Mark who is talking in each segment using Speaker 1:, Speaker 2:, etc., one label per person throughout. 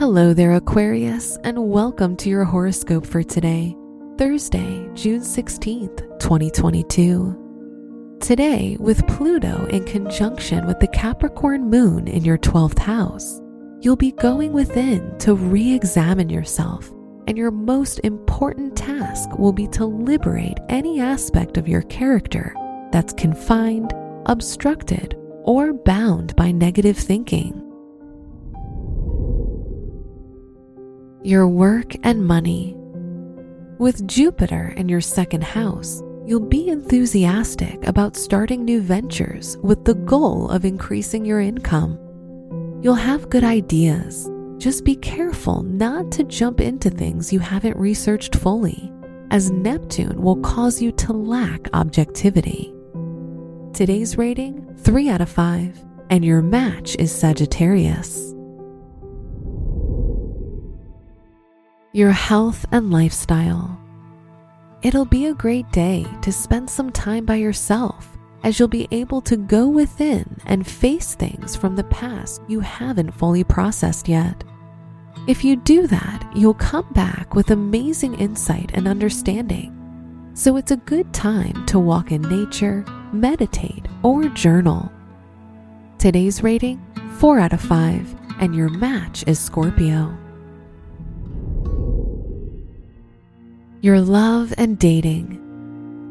Speaker 1: Hello there, Aquarius, and welcome to your horoscope for today, Thursday, June 16th, 2022. Today, with Pluto in conjunction with the Capricorn moon in your 12th house, you'll be going within to re examine yourself, and your most important task will be to liberate any aspect of your character that's confined, obstructed, or bound by negative thinking. Your work and money. With Jupiter in your second house, you'll be enthusiastic about starting new ventures with the goal of increasing your income. You'll have good ideas. Just be careful not to jump into things you haven't researched fully, as Neptune will cause you to lack objectivity. Today's rating 3 out of 5, and your match is Sagittarius. Your health and lifestyle. It'll be a great day to spend some time by yourself as you'll be able to go within and face things from the past you haven't fully processed yet. If you do that, you'll come back with amazing insight and understanding. So it's a good time to walk in nature, meditate, or journal. Today's rating 4 out of 5, and your match is Scorpio. Your love and dating.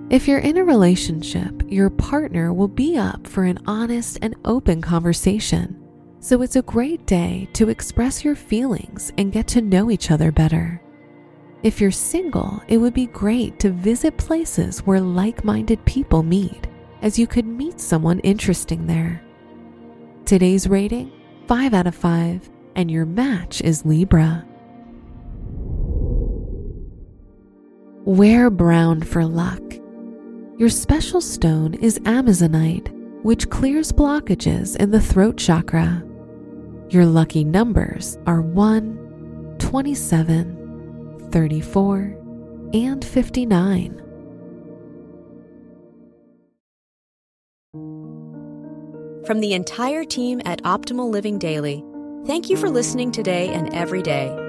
Speaker 1: If you're in a relationship, your partner will be up for an honest and open conversation. So it's a great day to express your feelings and get to know each other better. If you're single, it would be great to visit places where like minded people meet, as you could meet someone interesting there. Today's rating 5 out of 5, and your match is Libra. Wear brown for luck. Your special stone is Amazonite, which clears blockages in the throat chakra. Your lucky numbers are 1, 27, 34, and 59.
Speaker 2: From the entire team at Optimal Living Daily, thank you for listening today and every day